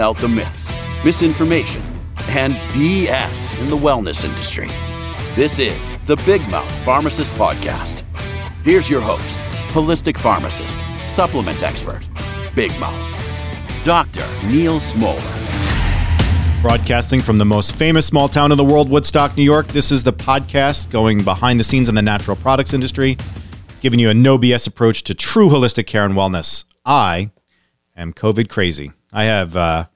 out the myths, misinformation, and BS in the wellness industry. This is the Big Mouth Pharmacist Podcast. Here's your host, holistic pharmacist, supplement expert, Big Mouth, Dr. Neal Smoller. Broadcasting from the most famous small town in the world, Woodstock, New York. This is the podcast going behind the scenes in the natural products industry, giving you a no BS approach to true holistic care and wellness. I am COVID crazy. I have uh,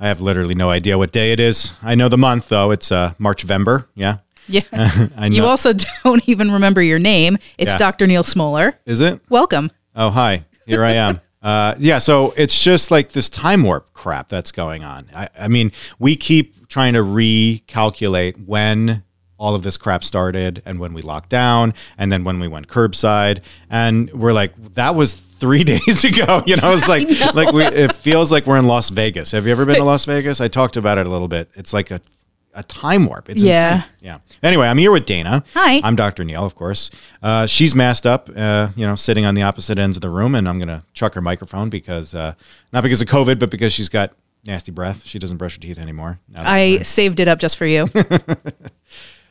I have literally no idea what day it is. I know the month though. It's uh, March November. Yeah. Yeah. You also don't even remember your name. It's Yeah. Dr. Neal Smoller. is it? Welcome. Oh, hi. Here I am. Uh, yeah, so it's just like this time warp crap that's going on. I, I mean, we keep trying to recalculate when all of this crap started and when we locked down and then when we went curbside. And we're like, that was three days ago. You know, it's like, like we, it feels like we're in Las Vegas. Have you ever been to Las Vegas? I talked about it a little bit. It's like a, a time warp. It's Yeah. insane. Yeah. Anyway, I'm here with Dana. Hi. I'm Dr. Neal, of course. Uh, she's masked up, uh, you know, sitting on the opposite ends of the room, and I'm going to chuck her microphone because, uh, not because of COVID, but because she's got nasty breath. She doesn't brush her teeth anymore. I saved it up just for you.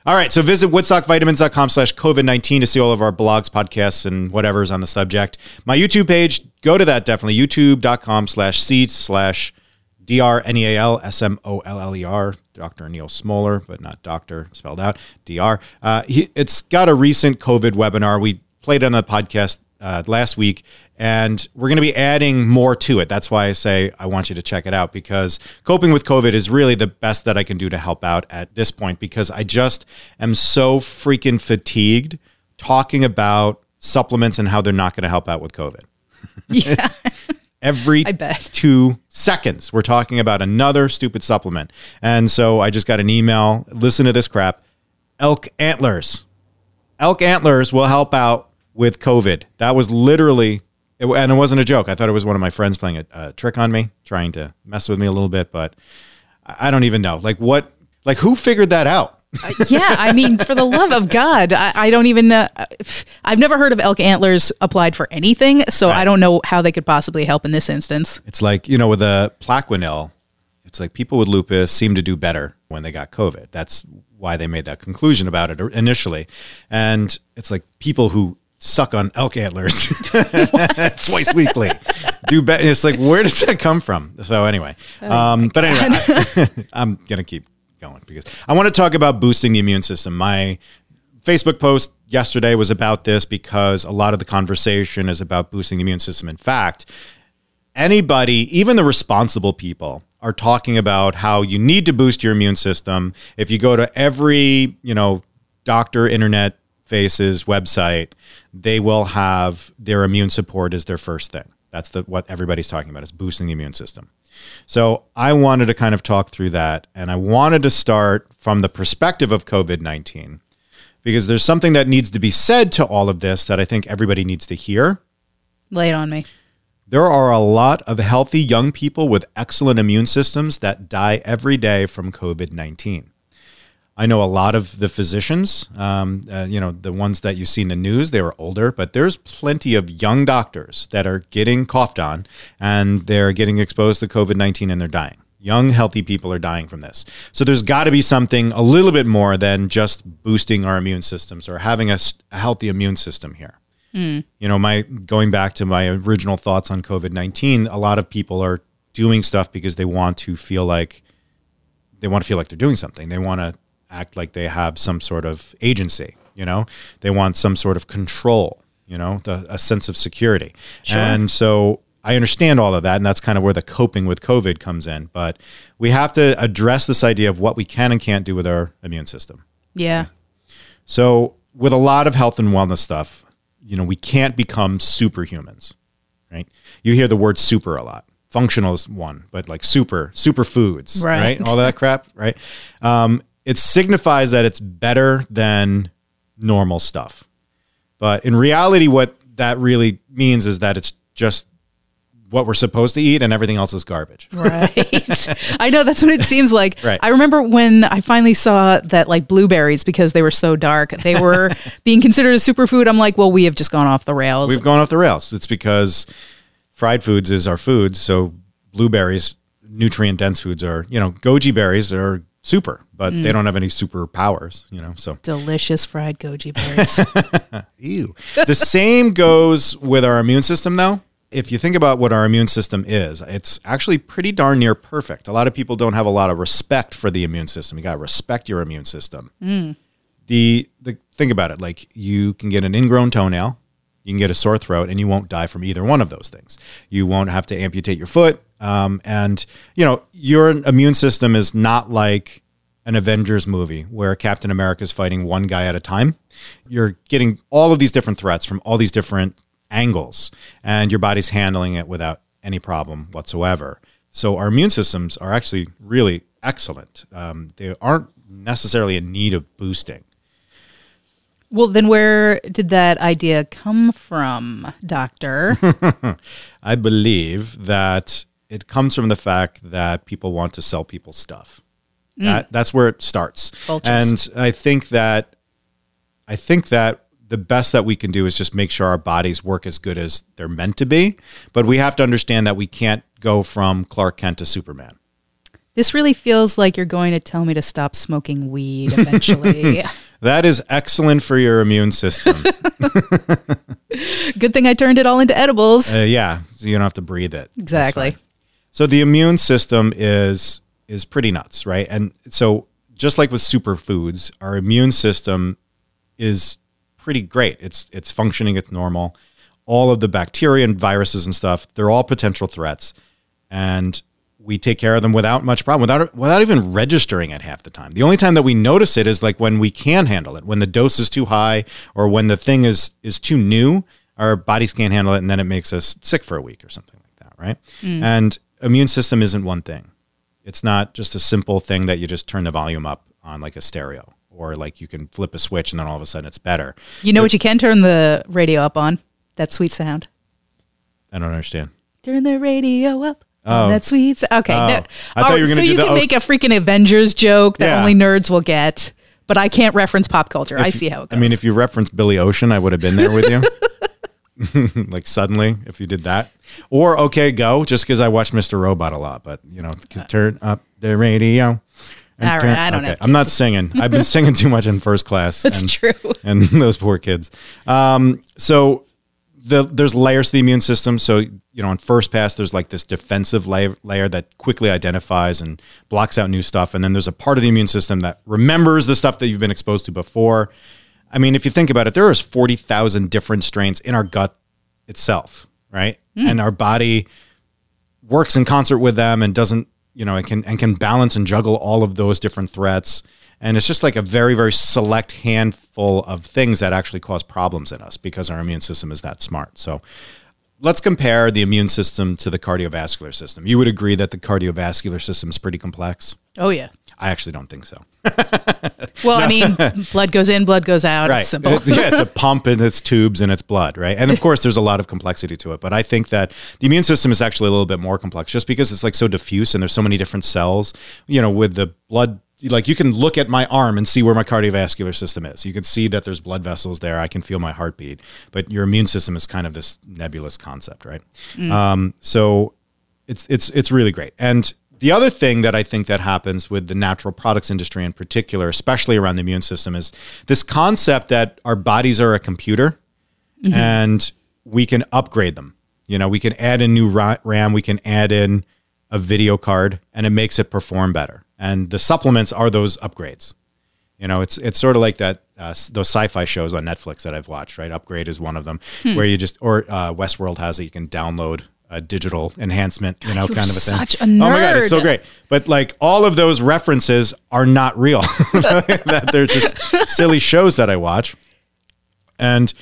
all right, so visit woodstockvitamins.com slash COVID-19 to see all of our blogs, podcasts, and whatever's on the subject. My YouTube page, go to that definitely, youtube.com slash seeds slash D-R-N-E-A-L-S-M-O-L-L-E-R, Dr. Neal Smoller, but not doctor, spelled out, D-R. Uh, he, it's got a recent COVID webinar. We played on the podcast uh, last week, and we're going to be adding more to it. That's why I say I want you to check it out because coping with COVID is really the best that I can do to help out at this point because I just am so freaking fatigued talking about supplements and how they're not going to help out with COVID. yeah. Every I bet. two seconds, we're talking about another stupid supplement. And so I just got an email. Listen to this crap. Elk antlers. Elk antlers will help out with COVID. That was literally, it, and it wasn't a joke. I thought it was one of my friends playing a, a trick on me, trying to mess with me a little bit. But I don't even know. Like what? Like who figured that out? Uh, yeah. I mean, for the love of God, I, I don't even know. Uh, I've never heard of elk antlers applied for anything. So I don't know how they could possibly help in this instance. It's like, you know, with a Plaquenil, it's like people with lupus seem to do better when they got COVID. That's why they made that conclusion about it initially. And it's like people who suck on elk antlers twice weekly do better. It's like, where does that come from? So anyway, um, but anyway, I, I'm going to keep going because I want to talk about boosting the immune system. My Facebook post yesterday was about this because a lot of the conversation is about boosting the immune system. In fact, anybody, even the responsible people, are talking about how you need to boost your immune system. If you go to every, you know, doctor internet faces website, they will have their immune support as their first thing. That's the what everybody's talking about is boosting the immune system. So I wanted to kind of talk through that, and I wanted to start from the perspective of COVID nineteen, because there's something that needs to be said to all of this that I think everybody needs to hear. Lay it on me. There are a lot of healthy young people with excellent immune systems that die every day from COVID 19. I know a lot of the physicians, um, uh, you know, the ones that you see in the news, they were older, but there's plenty of young doctors that are getting coughed on and they're getting exposed to COVID 19 and they're dying. Young, healthy people are dying from this. So there's got to be something a little bit more than just boosting our immune systems or having a healthy immune system here you know my going back to my original thoughts on covid-19 a lot of people are doing stuff because they want to feel like they want to feel like they're doing something they want to act like they have some sort of agency you know they want some sort of control you know the, a sense of security and so i understand all of that and that's kind of where the coping with covid comes in but we have to address this idea of what we can and can't do with our immune system Yeah. so, with a lot of health and wellness stuff, you know, we can't become superhumans, right? You hear the word super a lot. Functional is one, but like super, superfoods, right? Right. All that crap, right? Um, it signifies that it's better than normal stuff. But in reality, what that really means is that it's just what we're supposed to eat and everything else is garbage. Right. I know that's what it seems like. Right. I remember when I finally saw that like blueberries because they were so dark, they were being considered a superfood. I'm like, well, we have just gone off the rails. We've gone off the rails. It's because fried foods is our food, so blueberries nutrient dense foods are, you know, goji berries are super, but they mm. don't have any superpowers, you know. So Delicious fried goji berries. Ew. the same goes with our immune system, though. If you think about what our immune system is, it's actually pretty darn near perfect. A lot of people don't have a lot of respect for the immune system. You got to respect your immune system. Mm. The the think about it, like you can get an ingrown toenail, you can get a sore throat, and you won't die from either one of those things. You won't have to amputate your foot, um, and you know your immune system is not like an Avengers movie where Captain America is fighting one guy at a time. You're getting all of these different threats from all these different angles, and your body's handling it without any problem whatsoever. So our immune systems are actually really excellent. Um, they aren't necessarily in need of boosting. well, then where did that idea come from, Doctor? I believe that it comes from the fact that people want to sell people stuff. That that's where it starts. Vultures. And I think that I think that the best that we can do is just make sure our bodies work as good as they're meant to be. But we have to understand that we can't go from Clark Kent to Superman. this really feels like you're going to tell me to stop smoking weed eventually. That is excellent for your immune system. Good thing I turned it all into edibles. uh, yeah, so you don't have to breathe it. Exactly. So the immune system is is pretty nuts, right? And so just like with superfoods, our immune system is pretty great. It's it's functioning, it's normal. All of the bacteria and viruses and stuff, they're all potential threats. And we take care of them without much problem, without without even registering it half the time. The only time that we notice it is like when we can handle it, when the dose is too high or when the thing is is too new, our bodies can't handle it and then it makes us sick for a week or something like that, right? Mm. And immune system isn't one thing. It's not just a simple thing that you just turn the volume up on like a stereo or like you can flip a switch and then all of a sudden it's better. You know what you can turn the radio up on? That sweet sound. I don't understand. Turn the radio up. Oh. That sweet. Okay. Oh. no. I thought you were so do you can make a freaking Avengers joke that Yeah. only nerds will get, but I can't reference pop culture. I see how it goes. I mean, if you referenced Billy Ocean, I would have been there with you. like suddenly, if you did that, or okay, go just because I watched Mr. Robot a lot, but you know, turn up the radio. All right, turn- I don't have I'm not singing. I've been singing too much in first class. That's and, true. And those poor kids. Um, so the, there's layers to the immune system. So you know, on first pass, there's like this defensive layer, layer that quickly identifies and blocks out new stuff, and then there's a part of the immune system that remembers the stuff that you've been exposed to before. I mean, if you think about it, there is 40,000 different strains in our gut itself, right? Hmm. And our body works in concert with them and doesn't, you know, and can and can balance and juggle all of those different threats. And it's just like a very, very select handful of things that actually cause problems in us because our immune system is that smart. So let's compare the immune system to the cardiovascular system. You would agree that the cardiovascular system is pretty complex? oh yeah. I actually don't think so. Well, I mean, blood goes in, blood goes out. It's simple. It- yeah, it's a pump and it's tubes and it's blood, right? And of course, there's a lot of complexity to it. But I think that the immune system is actually a little bit more complex just because it's like so diffuse and there's so many different cells. You know, with the blood, like you can look at my arm and see where my cardiovascular system is. You can see that there's blood vessels there. I can feel my heartbeat. But your immune system is kind of this nebulous concept, right? Um, so it's it's it's really great. And the other thing that I think that happens with the natural products industry in particular, especially around the immune system, is this concept that our bodies are a computer and we can upgrade them. You know, we can add in new RAM, we can add in a video card, and it makes it perform better. And the supplements are those upgrades. You know, it's it's sort of like that uh, those sci-fi shows on Netflix that I've watched. Right, Upgrade is one of them, where you just or uh, Westworld has it. You can download a digital enhancement, you know, kind of a thing. such a Oh my god, it's so great! But like all of those references are not real. that they're just silly shows that I watch. And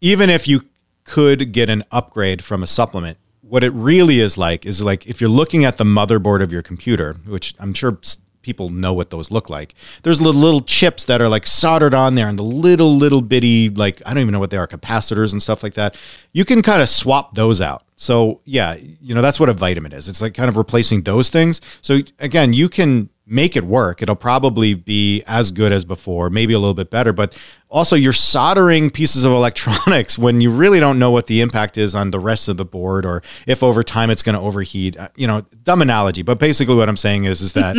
even if you could get an upgrade from a supplement, what it really is like is like if you're looking at the motherboard of your computer, which I'm sure people know what those look like. There's little, little chips that are like soldered on there and the little, little bitty, like, I don't even know what they are, capacitors and stuff like that. You can kind of swap those out. So, yeah, you know, that's what a vitamin is. It's like kind of replacing those things. So, again, you can make it work. It'll probably be as good as before, maybe a little bit better. But also, you're soldering pieces of electronics when you really don't know what the impact is on the rest of the board, or if over time it's going to overheat. Uh, You know, dumb analogy, but basically what I'm saying is is that.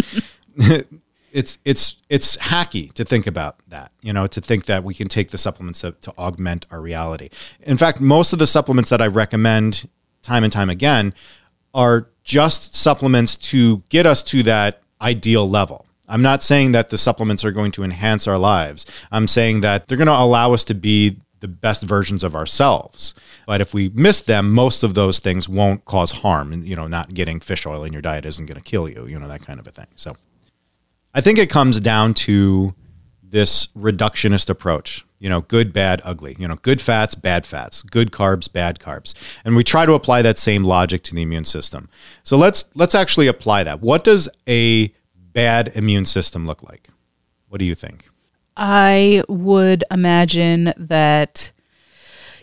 It's it's it's hacky to think about that, you know, to think that we can take the supplements to, to augment our reality. In fact, most of the supplements that I recommend time and time again are just supplements to get us to that ideal level. I'm not saying that the supplements are going to enhance our lives. I'm saying that they're going to allow us to be the best versions of ourselves. But if we miss them, most of those things won't cause harm. And, you know, not getting fish oil in your diet isn't going to kill you, you know, that kind of a thing. So I think it comes down to this reductionist approach. You know, good, bad, ugly. You know, good fats, bad fats, good carbs, bad carbs. And we try to apply that same logic to the immune system. So let's let's actually apply that. What does a bad immune system look like? What do you think? I would imagine that,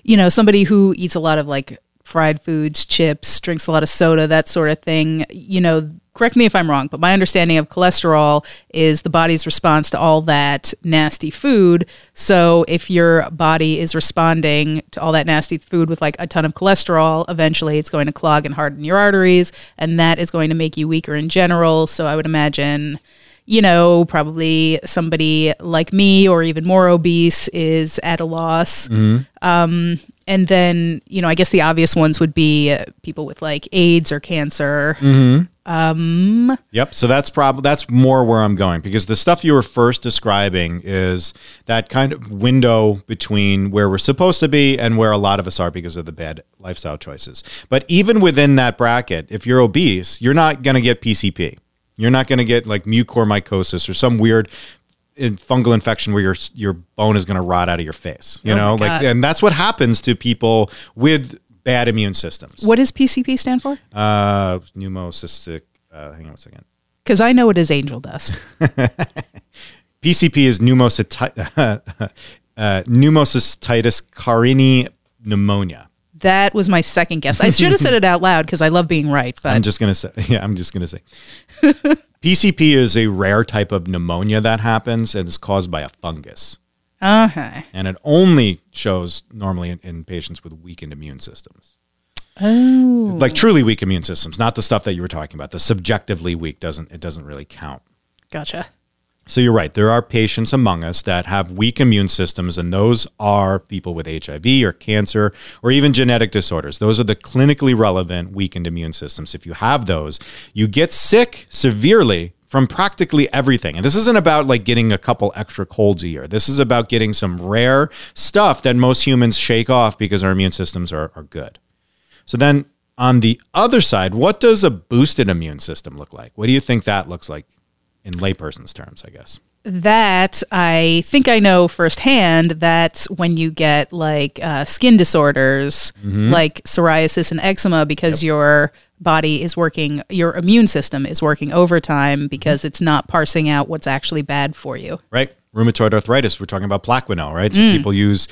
you know, somebody who eats a lot of like fried foods, chips, drinks a lot of soda, that sort of thing, you know, correct me if I'm wrong, but my understanding of cholesterol is the body's response to all that nasty food. So if your body is responding to all that nasty food with like a ton of cholesterol, eventually it's going to clog and harden your arteries, and that is going to make you weaker in general. So I would imagine you know, probably somebody like me or even more obese is at a loss. Um, and then, you know, I guess the obvious ones would be uh, people with like AIDS or cancer. Um, Yep. So that's probably that's more where I'm going because the stuff you were first describing is that kind of window between where we're supposed to be and where a lot of us are because of the bad lifestyle choices. But even within that bracket, if you're obese, you're not going to get PCP. You're not going to get like mucormycosis or some weird in- fungal infection where your your bone is going to rot out of your face. You Oh know, like and that's what happens to people with bad immune systems. what does PCP stand for? Uh, pneumocystic. Uh, hang on a second. Because I know it is angel dust. PCP is pneumocyti- uh, pneumocystitis carinii pneumonia. that was my second guess. I should have said it out loud because I love being right. But I'm just gonna say, yeah, I'm just gonna say, PCP is a rare type of pneumonia that happens and is caused by a fungus, okay. and it only shows normally in, in patients with weakened immune systems. Oh, like truly weak immune systems, not the stuff that you were talking about. The subjectively weak doesn't it doesn't really count. gotcha. So you're right. There are patients among us that have weak immune systems, and those are people with HIV or cancer or even genetic disorders. Those are the clinically relevant weakened immune systems. If you have those, you get sick severely from practically everything. And this isn't about like getting a couple extra colds a year. This is about getting some rare stuff that most humans shake off because our immune systems are, are good. So then on the other side, what does a boosted immune system look like? What do you think that looks like in layperson's terms, I guess? That I think I know firsthand. that when you get like uh, skin disorders, mm-hmm. like psoriasis and eczema, because your body is working, your immune system is working overtime because mm-hmm. it's not parsing out what's actually bad for you. Right? Rheumatoid arthritis, we're talking about Plaquenil, right? So mm. people use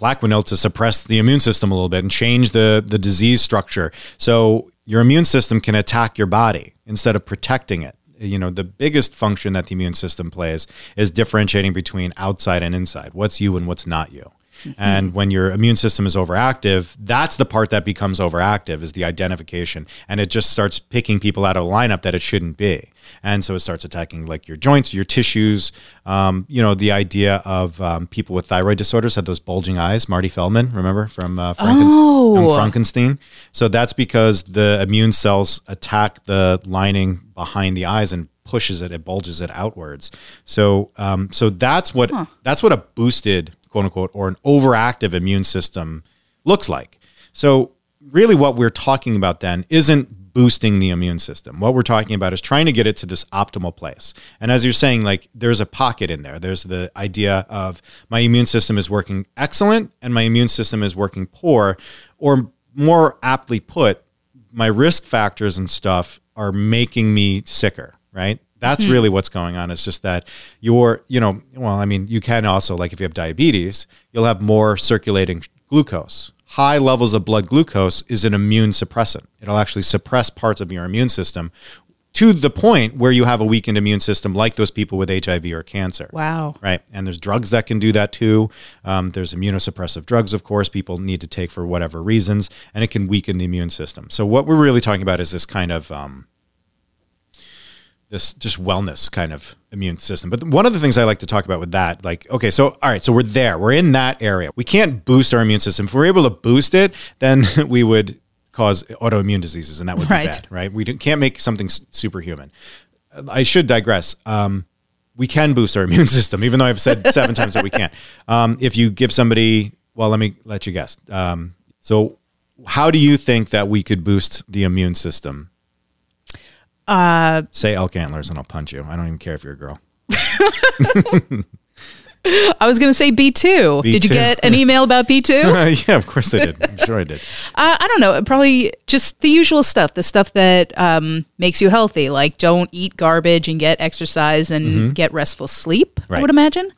Plaquenil to suppress the immune system a little bit and change the, the disease structure. So your immune system can attack your body instead of protecting it. You know, the biggest function that the immune system plays is differentiating between outside and inside. What's you and what's not you. And when your immune system is overactive, that's the part that becomes overactive is the identification. And it just starts picking people out of a lineup that it shouldn't be. And so it starts attacking like your joints, your tissues. Um, you know, the idea of um, people with thyroid disorders had those bulging eyes. Marty Feldman, remember from uh, Franken- Oh. Frankenstein? So that's because the immune cells attack the lining behind the eyes and pushes it, it bulges it outwards. So, um, so that's what that's what a boosted quote unquote or an overactive immune system looks like. So, really, what we're talking about then isn't boosting the immune system. What we're talking about is trying to get it to this optimal place. And as you're saying, like there's a pocket in there. There's the idea of my immune system is working excellent and my immune system is working poor, or more aptly put, my risk factors and stuff are making me sicker, right? That's really what's going on. It's just that you're, you know, well, I mean, you can also, like if you have diabetes, you'll have more circulating glucose. High levels of blood glucose is an immune suppressant. It'll actually suppress parts of your immune system to the point where you have a weakened immune system, like those people with HIV or cancer. Wow. Right. And there's drugs that can do that too. Um, there's immunosuppressive drugs, of course, people need to take for whatever reasons, and it can weaken the immune system. So, what we're really talking about is this kind of. Um, this just wellness kind of immune system. But one of the things I like to talk about with that, like, okay, so all right, so we're there, we're in that area. We can't boost our immune system. If we're able to boost it, then we would cause autoimmune diseases, and that would be Right. bad, right? We can't make something superhuman. I should digress. Um, we can boost our immune system, even though I've said seven times that we can't. Um, if you give somebody, well, let me let you guess. Um, so, how do you think that we could boost the immune system? Uh, Say elk antlers, and I'll punch you. I don't even care if you're a girl. I was going to say B2. Did you get an email about B2? yeah, of course I did. I'm sure I did. Uh, I don't know. Probably just the usual stuff, the stuff that um, makes you healthy, like don't eat garbage and get exercise and get restful sleep, I Mm-hmm. Would imagine.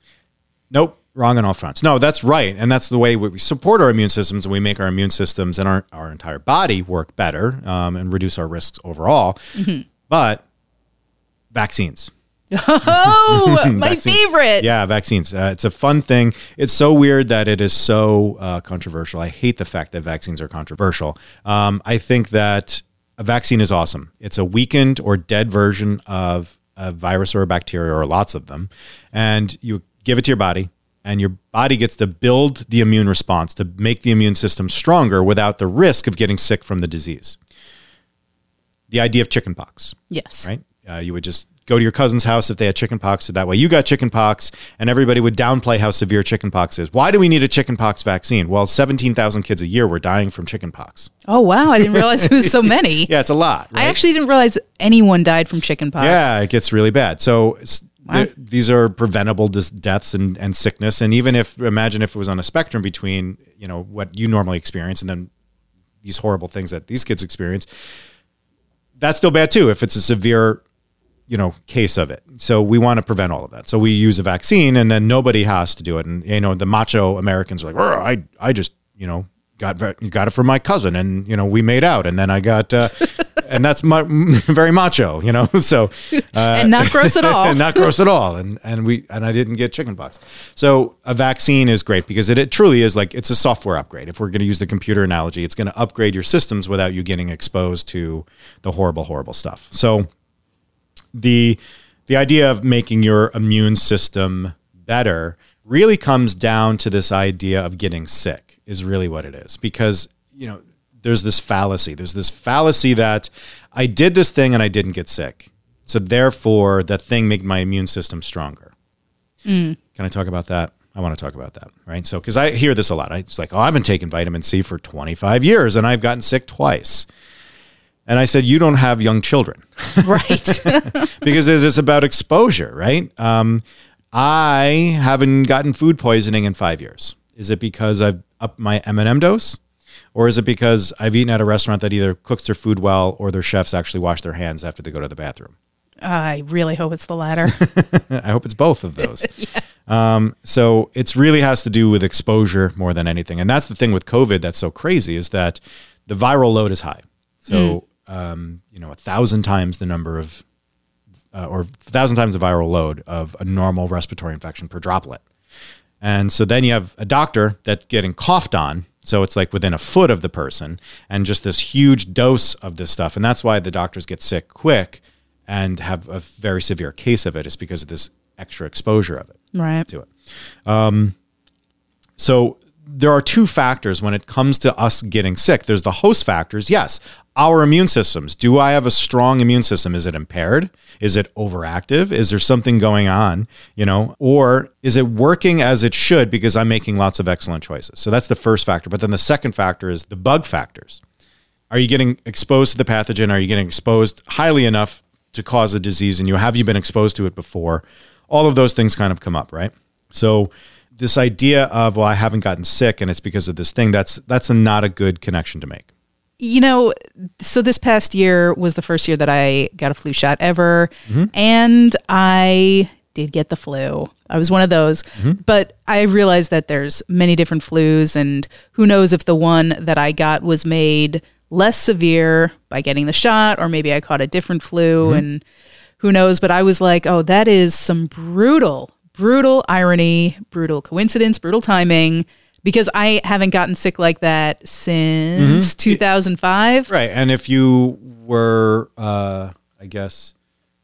Nope, wrong on all fronts. No, that's right, and that's the way we support our immune systems, and we make our immune systems and our our entire body work better um, and reduce our risks overall. But vaccines. Oh, my favorite. Yeah, vaccines. Uh, it's a fun thing. It's so weird that it is so uh, controversial. I hate the fact that vaccines are controversial. Um, I think that a vaccine is awesome. It's a weakened or dead version of a virus or a bacteria, or lots of them, and you give it to your body. And your body gets to build the immune response to make the immune system stronger without the risk of getting sick from the disease. The idea of chickenpox Yes. right? Uh, you would just go to your cousin's house if they had chickenpox, so that way you got chickenpox, and everybody would downplay how severe chickenpox is. Why do we need a chickenpox vaccine? Well, seventeen thousand kids a year were dying from chickenpox. Oh, wow. I didn't realize it was so many. Yeah, it's a lot. I actually didn't realize anyone died from chickenpox. Yeah, it gets really bad. So th- these are preventable dis- deaths and, and sickness. And even if imagine if it was on a spectrum between you know what you normally experience and then these horrible things that these kids experience, that's still bad too. If it's a severe you know case of it. So we want to prevent all of that. So we use a vaccine, and then nobody has to do it. And you know the macho Americans are like, "Oh, I I just you know got got it from my cousin, and you know we made out, and then I got." Uh, And that's my, very macho, you know. So, uh, And not gross at all. And not gross at all. And and we and I didn't get chickenpox. So a vaccine is great because it, it truly is like it's a software upgrade. If we're going to use the computer analogy, it's going to upgrade your systems without you getting exposed to the horrible, horrible stuff. So the the idea of making your immune system better really comes down to this idea of getting sick is really what it is because you know there's this fallacy. There's this fallacy that i did this thing and i didn't get sick. So therefore that thing made my immune system stronger. Can i talk about that? I want to talk about that right? So because i hear this a lot. I, it's like oh i've been taking vitamin c for 25 years and i've gotten sick twice. And i said you don't have young children. Right. because it is about exposure, right? Um, I haven't gotten food poisoning in five years. Is it because I've upped my M and M dose, or is it because I've eaten at a restaurant that either cooks their food well or their chefs actually wash their hands after they go to the bathroom? I really hope it's the latter. I hope it's both of those. um, so it's really has to do with exposure more than anything, and that's the thing with COVID that's so crazy is that the viral load is high. So um, you know, a thousand times the number of, uh, or a thousand times the viral load of a normal respiratory infection per droplet. And so then you have a doctor that's getting coughed on. So it's like within a foot of the person and just this huge dose of this stuff. And that's why the doctors get sick quick and have a very severe case of it is because of this extra exposure of it right. to it. Um, so there are two factors when it comes to us getting sick. There's the host factors. Yes, our immune systems. Do I have a strong immune system? Is it impaired? Is it overactive? Is there something going on? You know, or is it working as it should because I'm making lots of excellent choices? So that's the first factor. But then the second factor is the bug factors. Are you getting exposed to the pathogen? Are you getting exposed highly enough to cause a disease? And you have you been exposed to it before? All of those things kind of come up, right? So this idea of well, I haven't gotten sick and it's because of this thing. That's that's not a good connection to make. You know, so this past year was the first year that I got a flu shot ever. And I did get the flu. I was one of those. But I realized that there's many different flus and who knows if the one that I got was made less severe by getting the shot, or maybe I caught a different flu Mm-hmm. and who knows. But I was like, oh, that is some brutal, brutal irony, brutal coincidence, brutal timing. Because I haven't gotten sick like that since 2005. Mm-hmm. Right. And if you were, uh, I guess,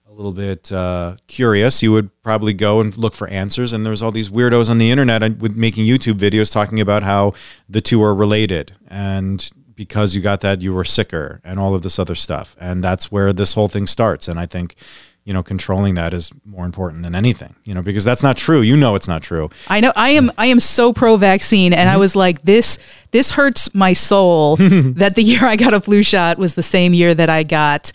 a little bit uh, curious, you would probably go and look for answers. And there's all these weirdos on the internet with making YouTube videos talking about how the two are related. And because you got that, you were sicker and all of this other stuff. And that's where this whole thing starts. And I think. You know, controlling that is more important than anything. You know, because that's not true. You know, it's not true. I know I am I am so pro vaccine and I mm-hmm. was like this this hurts my soul that the year I got a flu shot was the same year that I got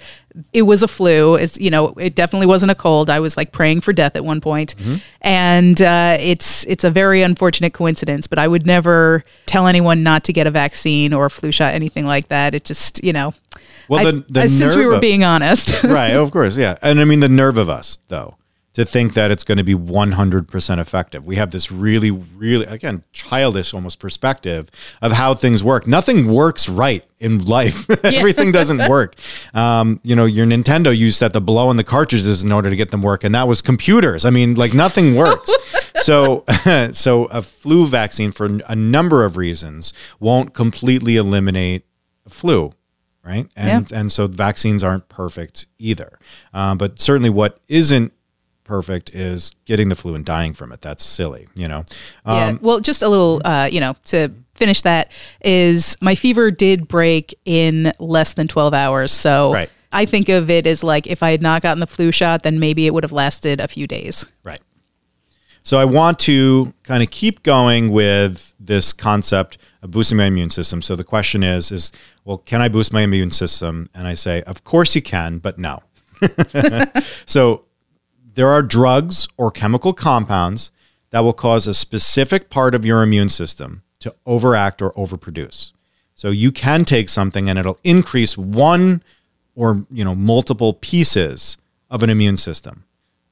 it was a flu. It's you know it definitely wasn't a cold. I was like praying for death at one point. And uh, it's it's a very unfortunate coincidence but I would never tell anyone not to get a vaccine or a flu shot anything like that. It just you know Well, I- the- the uh, since we were of- being honest. Right, of course, yeah. And I mean the nerve of us though to think that it's going to be 100% effective. We have this really really again childish almost perspective of how things work. Nothing works right in life. Everything doesn't work. Um, you know, your Nintendo used to have to blow in the cartridges in order to get them work and that was computers. I mean, like nothing works. so so a flu vaccine for a number of reasons won't completely eliminate flu right? And and so vaccines aren't perfect either. Um, but certainly, what isn't perfect is getting the flu and dying from it. That's silly, you know. yeah. Um, Well, just a little, uh, you know, to finish that is my fever did break in less than 12 hours. So Right. I think of it as like if I had not gotten the flu shot, then maybe it would have lasted a few days. Right. So I want to kind of keep going with this concept of boosting my immune system. So the question is, is well, can I boost my immune system? And I say, of course you can, but no. so there are drugs or chemical compounds that will cause a specific part of your immune system to overact or overproduce. So you can take something and it'll increase one or you know multiple pieces of an immune system.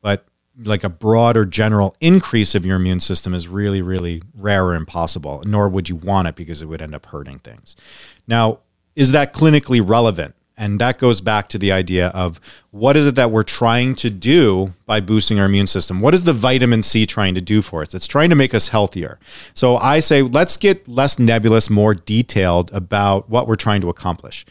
But like a broad or general increase of your immune system is really really rare or impossible, nor would you want it because it would end up hurting things. Now, is that clinically relevant? And that goes back to the idea of what is it that we're trying to do by boosting our immune system? What is the vitamin C trying to do for us? It's trying to make us healthier. So I say, let's get less nebulous, more detailed about what we're trying to accomplish.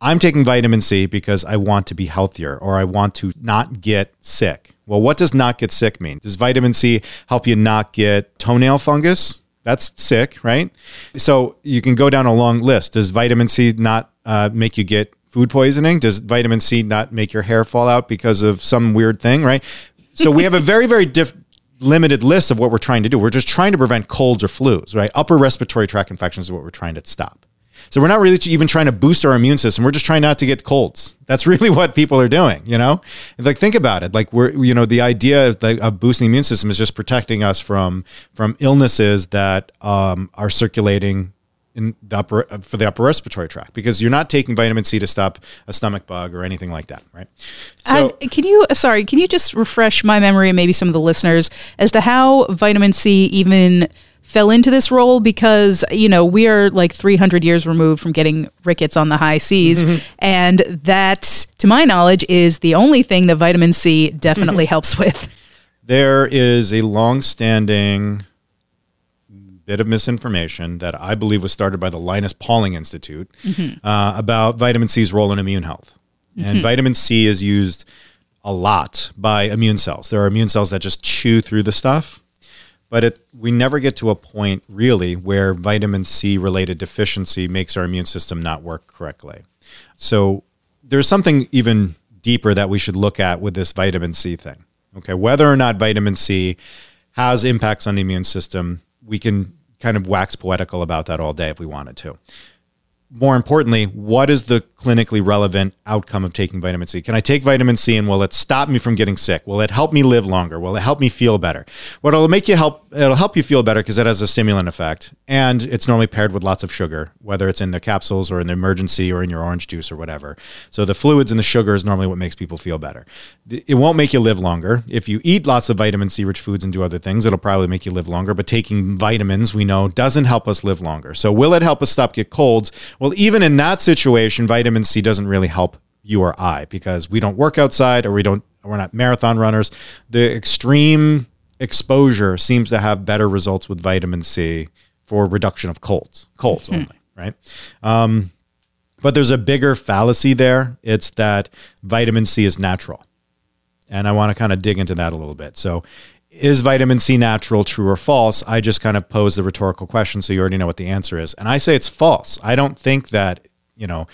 I'm taking vitamin C because I want to be healthier or I want to not get sick. Well, what does not get sick mean? Does vitamin C help you not get toenail fungus? That's sick, right? So you can go down a long list. Does vitamin C not uh, make you get food poisoning? Does vitamin C not make your hair fall out because of some weird thing, right? So we have a very, very diff- limited list of what we're trying to do. We're just trying to prevent colds or flus, right? Upper respiratory tract infections is what we're trying to stop. So we're not really even trying to boost our immune system. We're just trying not to get colds. That's really what people are doing, you know? Like think about it. Like we're you know, the idea of, the, of boosting the immune system is just protecting us from from illnesses that um, are circulating in the upper uh, for the upper respiratory tract because you're not taking vitamin C to stop a stomach bug or anything like that, right? So and can you, uh, sorry, can you just refresh my memory and maybe some of the listeners as to how vitamin C even fell into this role? Because, you know, we are like 300 years removed from getting rickets on the high seas. Mm-hmm. And that, to my knowledge, is the only thing that vitamin C definitely mm-hmm. helps with. There is a long-standing bit of misinformation that I believe was started by the Linus Pauling Institute mm-hmm. uh, about vitamin C's role in immune health. And vitamin C is used a lot by immune cells. There are immune cells that just chew through the stuff, but it, we never get to a point really where vitamin C related deficiency makes our immune system not work correctly. So there's something even deeper that we should look at with this vitamin C thing. Okay, whether or not vitamin C has impacts on the immune system, we can kind of wax poetical about that all day if we wanted to. More importantly, what is the clinically relevant outcome of taking vitamin C? Can I take vitamin C and will it stop me from getting sick? Will it help me live longer? Will it help me feel better? What it'll make you help it'll help you feel better because it has a stimulant effect and it's normally paired with lots of sugar, whether it's in the capsules or in the Emergen-C or in your orange juice or whatever. So the fluids and the sugar is normally what makes people feel better. It won't make you live longer. If you eat lots of vitamin C rich foods and do other things, it'll probably make you live longer, but taking vitamins we know doesn't help us live longer. So will it help us stop get colds Well, even in that situation, vitamin C doesn't really help you or I because we don't work outside or we don't we're not marathon runners. The extreme exposure seems to have better results with vitamin C for reduction of colds, colds only, right? Um, but there's a bigger fallacy there. It's that vitamin C is natural. And I want to kind of dig into that a little bit. So, is vitamin C natural, true or false? I just kind of pose the rhetorical question so you already know what the answer is. And I say it's false. I don't think that, you know,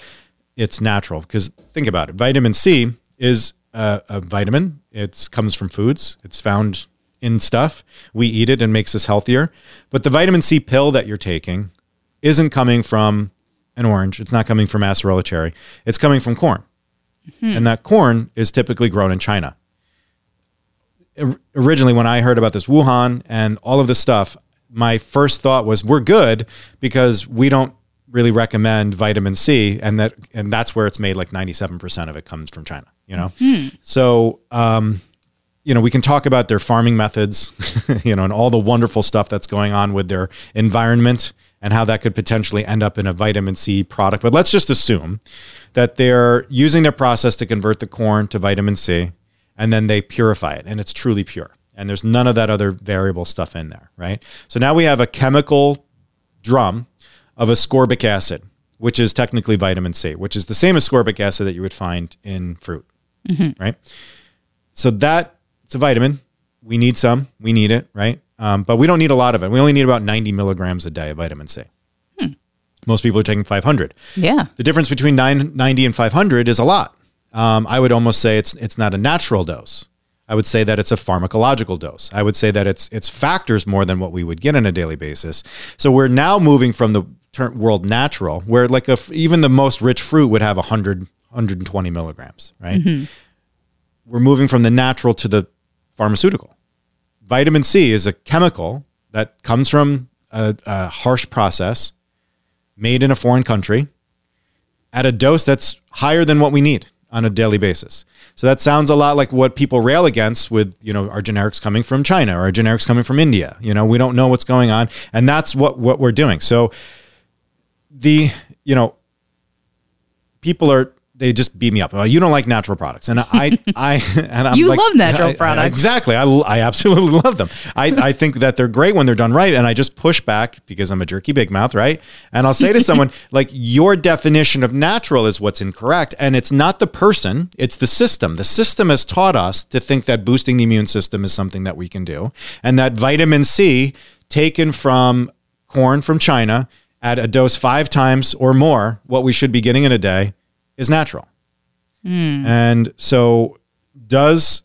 it's natural because think about it. Vitamin C is a, a vitamin. It comes from foods. It's found in stuff. We eat it and makes us healthier. But the vitamin C pill that you're taking isn't coming from an orange. It's not coming from acerola cherry. It's coming from corn. Hmm. And that corn is typically grown in China. Originally, when I heard about this Wuhan and all of this stuff, my first thought was we're good because we don't really recommend vitamin C and that and that's where it's made like 97% of it comes from China, you know. So, um you know, we can talk about their farming methods, you know, and all the wonderful stuff that's going on with their environment and how that could potentially end up in a vitamin C product. But let's just assume that they're using their process to convert the corn to vitamin C and then they purify it and it's truly pure. And there's none of that other variable stuff in there, right? So now we have a chemical drum of ascorbic acid, which is technically vitamin C, which is the same ascorbic acid that you would find in fruit, right? So that it's a vitamin. We need some. We need it, right? Um, but we don't need a lot of it. We only need about 90 milligrams a day of vitamin C. Most people are taking 500. Yeah. The difference between nine, 90 and 500 is a lot. Um, I would almost say it's it's not a natural dose. I would say that it's a pharmacological dose. I would say that it's it's factors more than what we would get on a daily basis. So we're now moving from the ter- world natural, where like a, f- even the most rich fruit would have 100, 120 milligrams, right? We're moving from the natural to the pharmaceutical. Vitamin C is a chemical that comes from a, a harsh process made in a foreign country at a dose that's higher than what we need on a daily basis. So that sounds a lot like what people rail against with, you know, our generics coming from China or our generics coming from India. You know, we don't know what's going on and that's what what we're doing. So the, you know, people are they just beat me up. Well, you don't like natural products, and I, I, and I'm You like, love natural I- I- products. exactly. I, I absolutely love them. I, I think that they're great when they're done right, and I just push back because I'm a jerky big mouth, right? And I'll say to someone like, "Your definition of natural is what's incorrect, and it's not the person; it's the system. The system has taught us to think that boosting the immune system is something that we can do, and that vitamin C taken from corn from China at a dose five times or more what we should be getting in a day is natural. Hmm. And so, does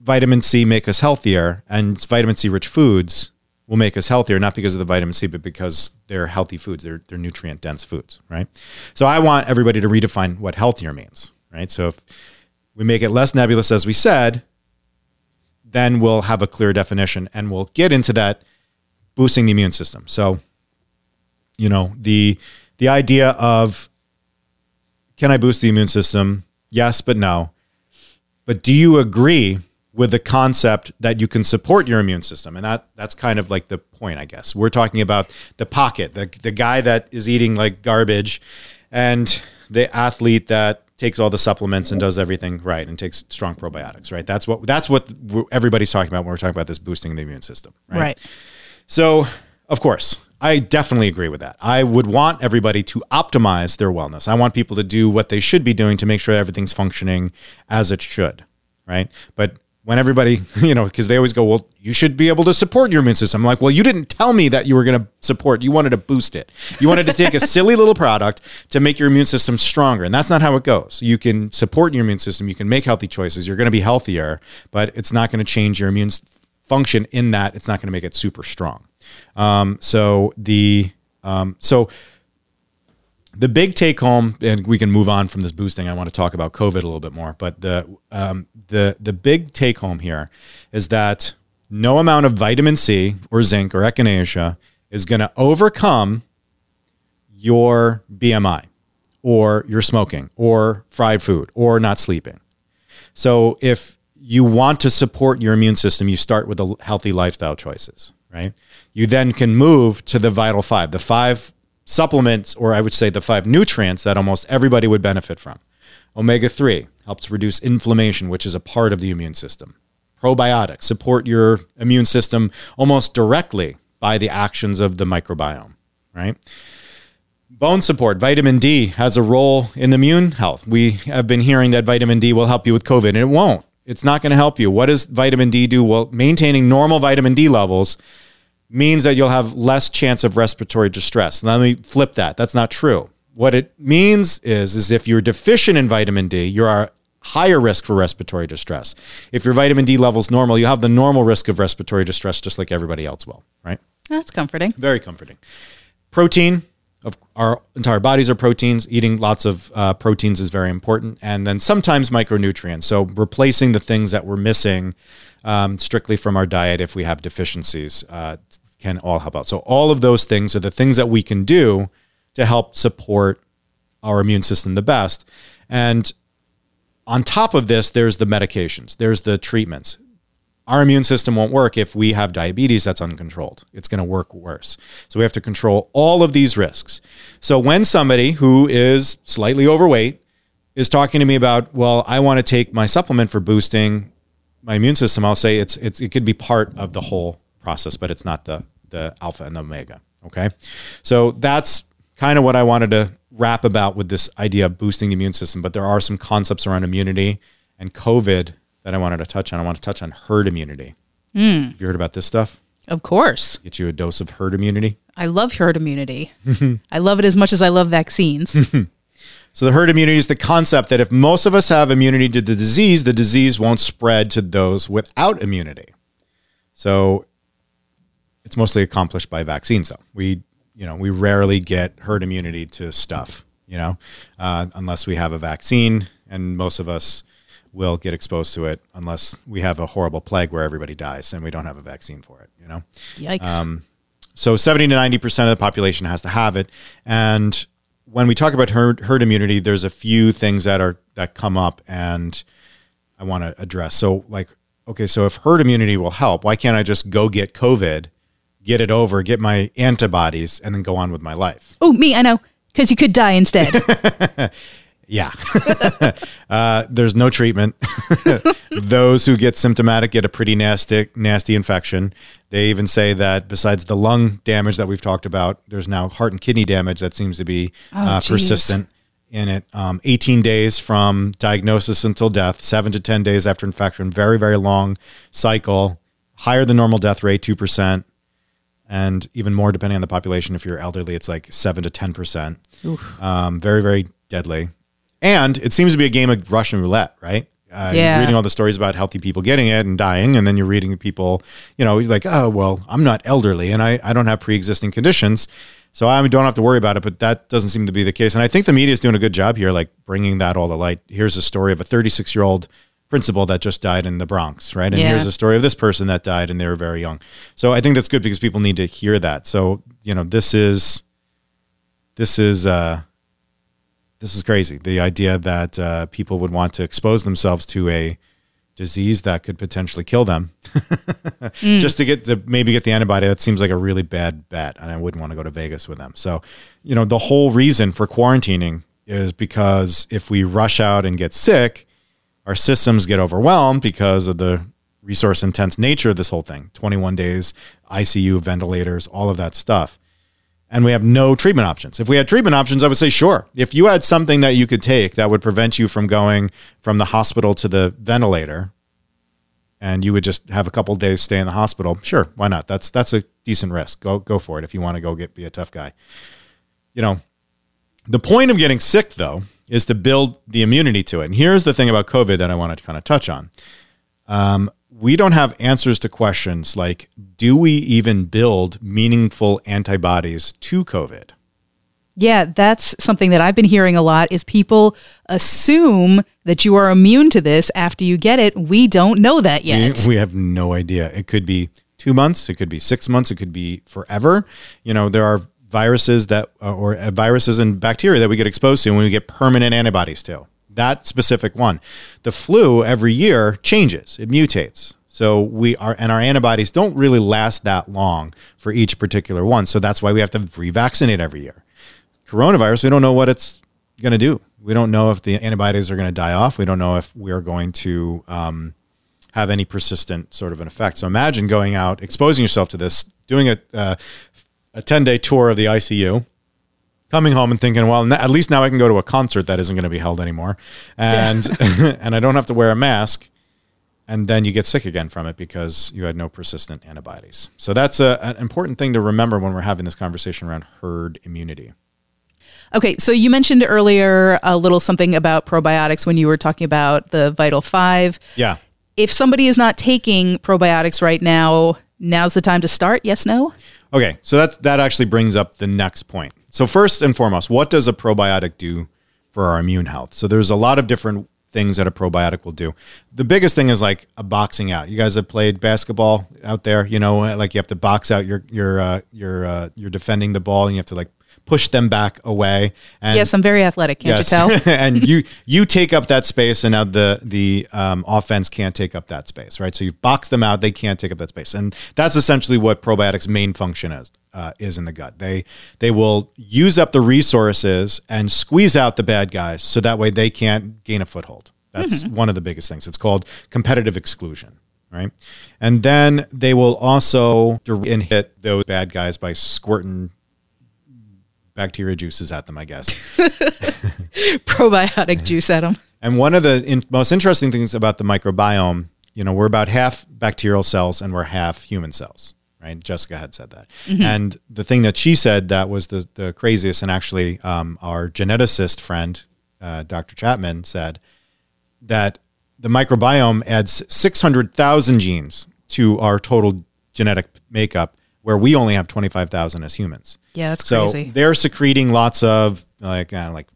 vitamin C make us healthier? And vitamin C rich foods will make us healthier, not because of the vitamin C, but because they're healthy foods. They're, they're nutrient dense foods, right? So, I want everybody to redefine what healthier means, right? So, if we make it less nebulous, as we said, then we'll have a clear definition and we'll get into that boosting the immune system. So, you know, the the idea of can I boost the immune system? Yes, but no. But do you agree with the concept that you can support your immune system? And that that's kind of like the point, I guess. We're talking about the pocket, the the guy that is eating like garbage and the athlete that takes all the supplements and does everything right and takes strong probiotics, right? That's what that's what everybody's talking about when we're talking about this boosting the immune system, right? Right. So, of course, I definitely agree with that. I would want everybody to optimize their wellness. I want people to do what they should be doing to make sure everything's functioning as it should, right? But when everybody, you know, because they always go, well, you should be able to support your immune system. I'm like, well, you didn't tell me that you were going to support. You wanted to boost it. You wanted to take a silly little product to make your immune system stronger. And that's not how it goes. You can support your immune system. You can make healthy choices. You're going to be healthier, but it's not going to change your immune function in that it's not going to make it super strong. Um, so the um, so the big take home, and we can move on from this boosting. I want to talk about COVID a little bit more, but the um, the the big take home here is that no amount of vitamin C or zinc or echinacea is going to overcome your BMI or your smoking or fried food or not sleeping. So if you want to support your immune system, you start with the healthy lifestyle choices, right? You then can move to the vital five, the five supplements, or I would say the five nutrients that almost everybody would benefit from. Omega 3 helps reduce inflammation, which is a part of the immune system. Probiotics support your immune system almost directly by the actions of the microbiome, right? Bone support, vitamin D has a role in immune health. We have been hearing that vitamin D will help you with COVID, and it won't. It's not going to help you. What does vitamin D do? Well, maintaining normal vitamin D levels means that you'll have less chance of respiratory distress. Let me flip that. That's not true. What it means is, is if you're deficient in vitamin D, you're at higher risk for respiratory distress. If your vitamin D level's normal, you have the normal risk of respiratory distress just like everybody else will, right? That's comforting. Very comforting. Protein, of our entire bodies are proteins. Eating lots of uh, proteins is very important, and then sometimes micronutrients. So replacing the things that we're missing um, strictly from our diet if we have deficiencies uh, can all help out. So all of those things are the things that we can do to help support our immune system the best. And on top of this, there's the medications, there's the treatments. Our immune system won't work if we have diabetes that's uncontrolled. It's going to work worse. So we have to control all of these risks. So when somebody who is slightly overweight is talking to me about, well, I want to take my supplement for boosting my immune system, I'll say it's, it's it could be part of the whole process, but it's not the the alpha and the omega. Okay, so that's kind of what I wanted to wrap about with this idea of boosting the immune system. But there are some concepts around immunity and COVID that I wanted to touch on. I want to touch on herd immunity. Mm. Have you heard about this stuff? Of course. Get you a dose of herd immunity. I love herd immunity. I love it as much as I love vaccines. so the herd immunity is the concept that if most of us have immunity to the disease, the disease won't spread to those without immunity. So it's mostly accomplished by vaccines, though. We, you know, we rarely get herd immunity to stuff, you know, uh, unless we have a vaccine, and most of us will get exposed to it unless we have a horrible plague where everybody dies and we don't have a vaccine for it, you know. Yikes. Um, so 70 to 90 percent of the population has to have it, and when we talk about herd, herd immunity, there's a few things that are that come up, and I want to address. So, like, okay, so if herd immunity will help, why can't I just go get COVID? get it over, get my antibodies, and then go on with my life. Oh, me, I know, because you could die instead. yeah. uh, there's no treatment. Those who get symptomatic get a pretty nasty, nasty infection. They even say that besides the lung damage that we've talked about, there's now heart and kidney damage that seems to be oh, uh, persistent in it. Um, 18 days from diagnosis until death, seven to 10 days after infection, very, very long cycle, higher than normal death rate, 2% and even more depending on the population. If you're elderly, it's like seven to ten percent. Um, very very deadly, and it seems to be a game of Russian roulette, right? Uh, yeah. You're reading all the stories about healthy people getting it and dying, and then you're reading people, you know, like, oh well, I'm not elderly and I, I don't have pre-existing conditions, so I don't have to worry about it. But that doesn't seem to be the case, and I think the media is doing a good job here, like bringing that all to light. Here's a story of a 36 year old principal that just died in the Bronx, right? And yeah. here's a story of this person that died and they were very young. So I think that's good because people need to hear that. So, you know, this is this is uh this is crazy. The idea that uh, people would want to expose themselves to a disease that could potentially kill them mm. just to get to maybe get the antibody that seems like a really bad bet and i wouldn't want to go to vegas with them so you know the whole reason for quarantining is because if we rush out and get sick our systems get overwhelmed because of the resource intense nature of this whole thing 21 days, ICU, ventilators, all of that stuff. And we have no treatment options. If we had treatment options, I would say, sure. If you had something that you could take that would prevent you from going from the hospital to the ventilator, and you would just have a couple days stay in the hospital, sure, why not? That's that's a decent risk. Go go for it if you want to go get be a tough guy. You know, the point of getting sick though is to build the immunity to it. And here's the thing about COVID that I want to kind of touch on. Um, we don't have answers to questions like do we even build meaningful antibodies to COVID? Yeah, that's something that I've been hearing a lot is people assume that you are immune to this after you get it. We don't know that yet. We, we have no idea. It could be 2 months, it could be 6 months, it could be forever. You know, there are viruses that or uh, viruses and bacteria that we get exposed to and we get permanent antibodies to. That specific one. The flu every year changes. It mutates. So we are and our antibodies don't really last that long for each particular one. So that's why we have to revaccinate every year. coronavirus, we don't know what it's going to do. We don't know if the antibodies are going to die off. We don't know if we're going to um, have any persistent sort of an effect. So imagine going out, exposing yourself to this, doing a, uh, a 10 day tour of the ICU, coming home and thinking, well, n- at least now I can go to a concert that isn't going to be held anymore. And, and I don't have to wear a mask. And then you get sick again from it because you had no persistent antibodies. So that's a, an important thing to remember when we're having this conversation around herd immunity. Okay, so you mentioned earlier a little something about probiotics when you were talking about the Vital 5. Yeah. If somebody is not taking probiotics right now, now's the time to start? Yes, no? Okay, so that's that actually brings up the next point. So first and foremost, what does a probiotic do for our immune health? So there's a lot of different things that a probiotic will do. The biggest thing is like a boxing out. You guys have played basketball out there, you know, like you have to box out your your uh, your uh, you're defending the ball and you have to like push them back away. And yes, I'm very athletic, can't Yes. you tell? and you you take up that space, and now the the um, offense can't take up that space, right? So you box them out; they can't take up that space, and that's essentially what probiotics' main function is. Uh, is in the gut. They they will use up the resources and squeeze out the bad guys, so that way they can't gain a foothold. That's one of the biggest things. It's called competitive exclusion, right? And then they will also dir- hit those bad guys by squirting bacteria juices at them, I guess. Probiotic juice at them. And one of the in, most interesting things about the microbiome, you know, we're about half bacterial cells and we're half human cells, right? Jessica had said that. And the thing that she said that was the, the craziest, and actually um, our geneticist friend, uh, Dr. Chapman, said that the microbiome adds 600,000 genes to our total genetic makeup, where we only have 25,000 as humans. Yeah, that's So crazy. they're secreting lots of like uh, like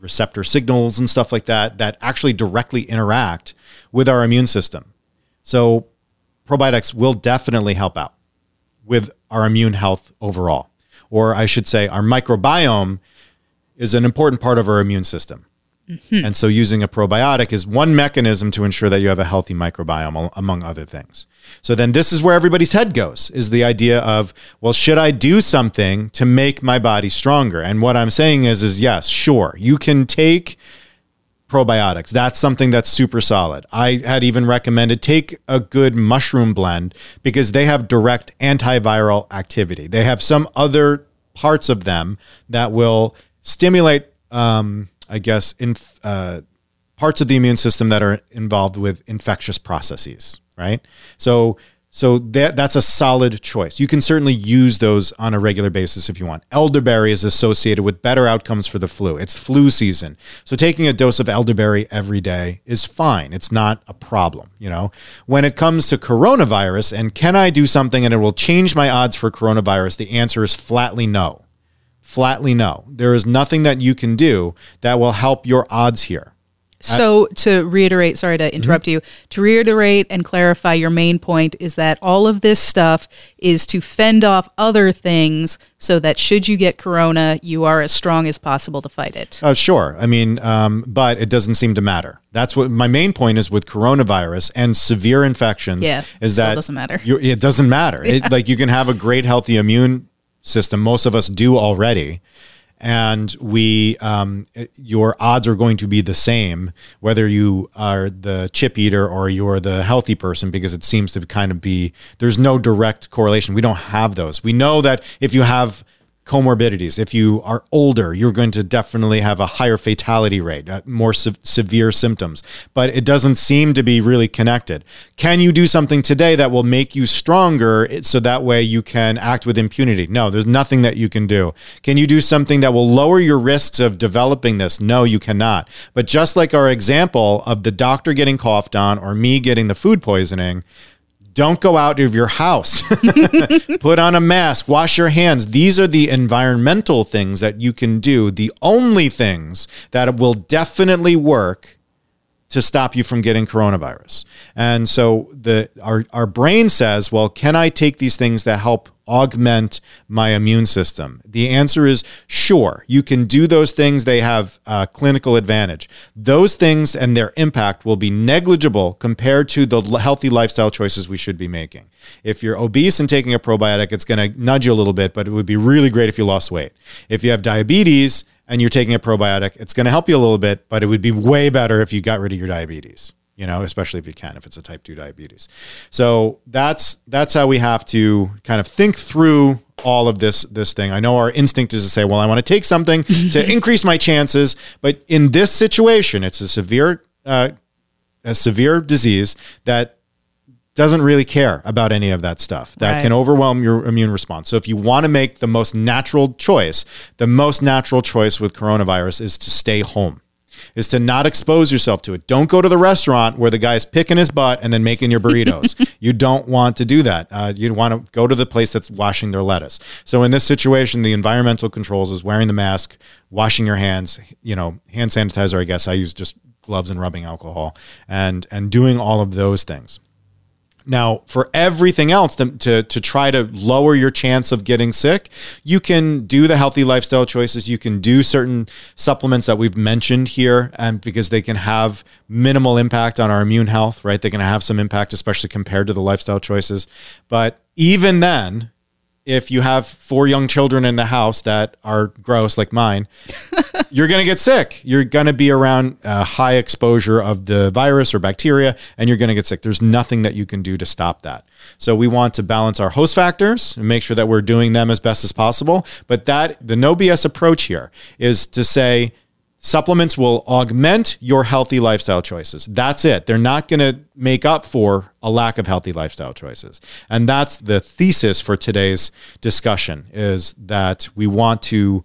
receptor signals and stuff like that that actually directly interact with our immune system. So probiotics will definitely help out with our immune health overall. Or I should say our microbiome is an important part of our immune system. Mm-hmm. And so using a probiotic is one mechanism to ensure that you have a healthy microbiome among other things. So then this is where everybody's head goes is the idea of, well, should I do something to make my body stronger? And what I'm saying is is yes, sure. You can take probiotics. That's something that's super solid. I had even recommended take a good mushroom blend because they have direct antiviral activity. They have some other parts of them that will stimulate, um, I guess, in, uh, parts of the immune system that are involved with infectious processes, right? So so that that's a solid choice. You can certainly use those on a regular basis if you want. Elderberry is associated with better outcomes for the flu. It's flu season. So taking a dose of elderberry every day is fine. It's not a problem, you know. When it comes to coronavirus and can I do something and it will change my odds for coronavirus, the answer is flatly no. Flatly no. There is nothing that you can do that will help your odds here. So to reiterate, sorry to interrupt you, to reiterate and clarify your main point is that all of this stuff is to fend off other things so that should you get corona, you are as strong as possible to fight it. Oh, sure. I mean, um, but it doesn't seem to matter. That's what my main point is with coronavirus and severe infections. Yeah, is still that doesn't matter. you- it doesn't matter. It, like you can have a great, healthy immune system. Most of us do already, and we, um, your odds are going to be the same whether you are the chip eater or you're the healthy person because it seems to kind of be. There's no direct correlation. We don't have those. We know that if you have comorbidities. If you are older, you're going to definitely have a higher fatality rate, uh, more se- severe symptoms, but it doesn't seem to be really connected. Can you do something today that will make you stronger so that way you can act with impunity? No, there's nothing that you can do. Can you do something that will lower your risks of developing this? No, you cannot. But just like our example of the doctor getting coughed on or me getting the food poisoning, don't go out of your house. Put on a mask, wash your hands. These are the environmental things that you can do. The only things that will definitely work to stop you from getting coronavirus. And so the our our brain says, well, can I take these things that help augment my immune system? The answer is sure. You can do those things. They have uh, clinical advantage. Those things and their impact will be negligible compared to the healthy lifestyle choices we should be making. If you're obese and taking a probiotic, it's going to nudge you a little bit, but it would be really great if you lost weight. If you have diabetes, and you're taking a probiotic, it's going to help you a little bit, but it would be way better if you got rid of your diabetes. You know, especially if you can, if it's a type two diabetes. So that's that's how we have to kind of think through all of this this thing. I know our instinct is to say, well, I want to take something to increase my chances, but in this situation, it's a severe uh, a severe disease that doesn't really care about any of that stuff. That right. can overwhelm your immune response. So if you want to make the most natural choice, the most natural choice with coronavirus is to stay home. Is to not expose yourself to it. Don't go to the restaurant where the guy's picking his butt and then making your burritos. you don't want to do that. Uh, you want to go to the place that's washing their lettuce. So in this situation, the environmental controls is wearing the mask, washing your hands. You know, hand sanitizer. I guess I use just gloves and rubbing alcohol, and and doing all of those things. Now, for everything else to, to, to, try to lower your chance of getting sick, you can do the healthy lifestyle choices. You can do certain supplements that we've mentioned here, and because they can have minimal impact on our immune health, right? They can have some impact, especially compared to the lifestyle choices. But even then, if you have four young children in the house that are gross like mine, you're going to get sick. You're going to be around a high exposure of the virus or bacteria, and you're going to get sick. There's nothing that you can do to stop that. So we want to balance our host factors and make sure that we're doing them as best as possible. But that the no BS approach here is to say, Supplements will augment your healthy lifestyle choices. That's it. They're not going to make up for a lack of healthy lifestyle choices. And that's the thesis for today's discussion is that we want to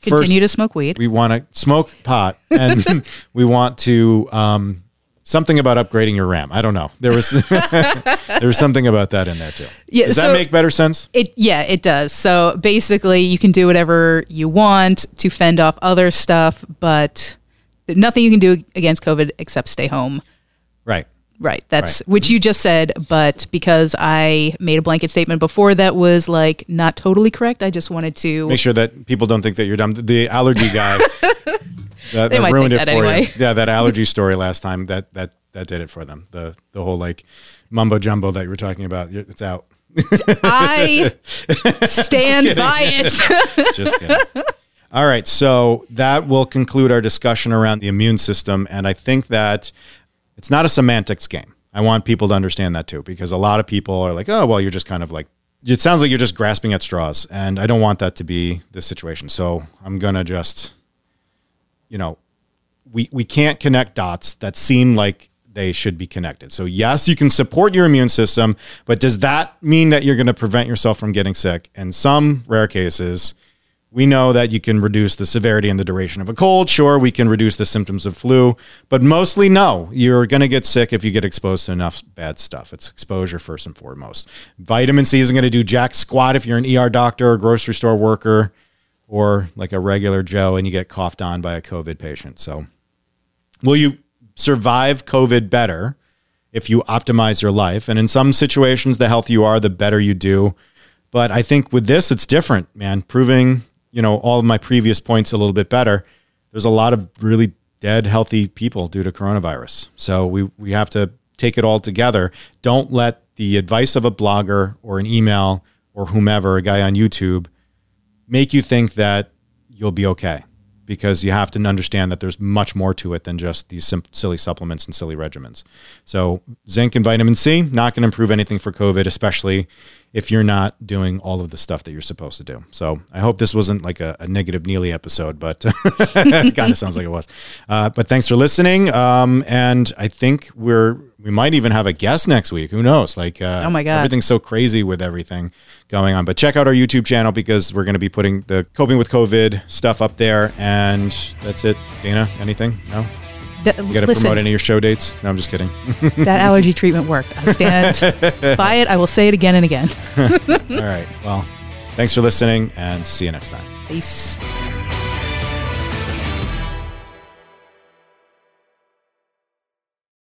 continue first, to smoke weed. We want to smoke pot and we want to um, something about upgrading your RAM. I don't know. There was there was something about that in there too. Yeah, does so that make better sense? It yeah, it does. So basically, you can do whatever you want to fend off other stuff, but nothing you can do against COVID except stay home. Right. That's right. which you just said, but because I made a blanket statement before that was like not totally correct, I just wanted to make sure that people don't think that you're dumb. The allergy guy that, they that might ruined it for anyway. you. Yeah, that allergy story last time that that that did it for them. The the whole like mumbo jumbo that you were talking about. It's out. I stand by it. Just kidding. All right, so that will conclude our discussion around the immune system, and I think that it's not a semantics game. I want people to understand that too, because a lot of people are like, "Oh, well, you're just kind of like." It sounds like you're just grasping at straws, and I don't want that to be the situation. So I'm gonna just you know, we we can't connect dots that seem like they should be connected. So yes, you can support your immune system, but does that mean that you're going to prevent yourself from getting sick? In some rare cases, we know that you can reduce the severity and the duration of a cold. Sure, we can reduce the symptoms of flu, but mostly no. You're going to get sick if you get exposed to enough bad stuff. It's exposure first and foremost. Vitamin C isn't going to do jack squat if you're an ER doctor or grocery store worker or like a regular Joe and you get coughed on by a COVID patient. So, will you survive COVID better if you optimize your life? And in some situations, the healthier you are, the better you do. But I think with this, it's different, man. Proving, you know, all of my previous points a little bit better. There's a lot of really dead, healthy people due to coronavirus. So we, we have to take it all together. Don't let the advice of a blogger or an email or whomever, a guy on YouTube, make you think that you'll be okay because you have to understand that there's much more to it than just these sim- silly supplements and silly regimens. So, zinc and vitamin C not going to improve anything for COVID, especially if you're not doing all of the stuff that you're supposed to do. So, I hope this wasn't like a, a negative Neely episode, but it kind of sounds like it was. Uh, but thanks for listening. Um, and I think we're we might even have a guest next week. Who knows? Like, uh, oh my god, everything's so crazy with everything going on. But check out our YouTube channel because we're going to be putting the coping with COVID stuff up there. And that's it. Dana, anything? No. D- you got to promote any of your show dates? No, I'm just kidding. that allergy treatment worked. I stand by it. I will say it again and again. All right. Well, thanks for listening and see you next time. Peace.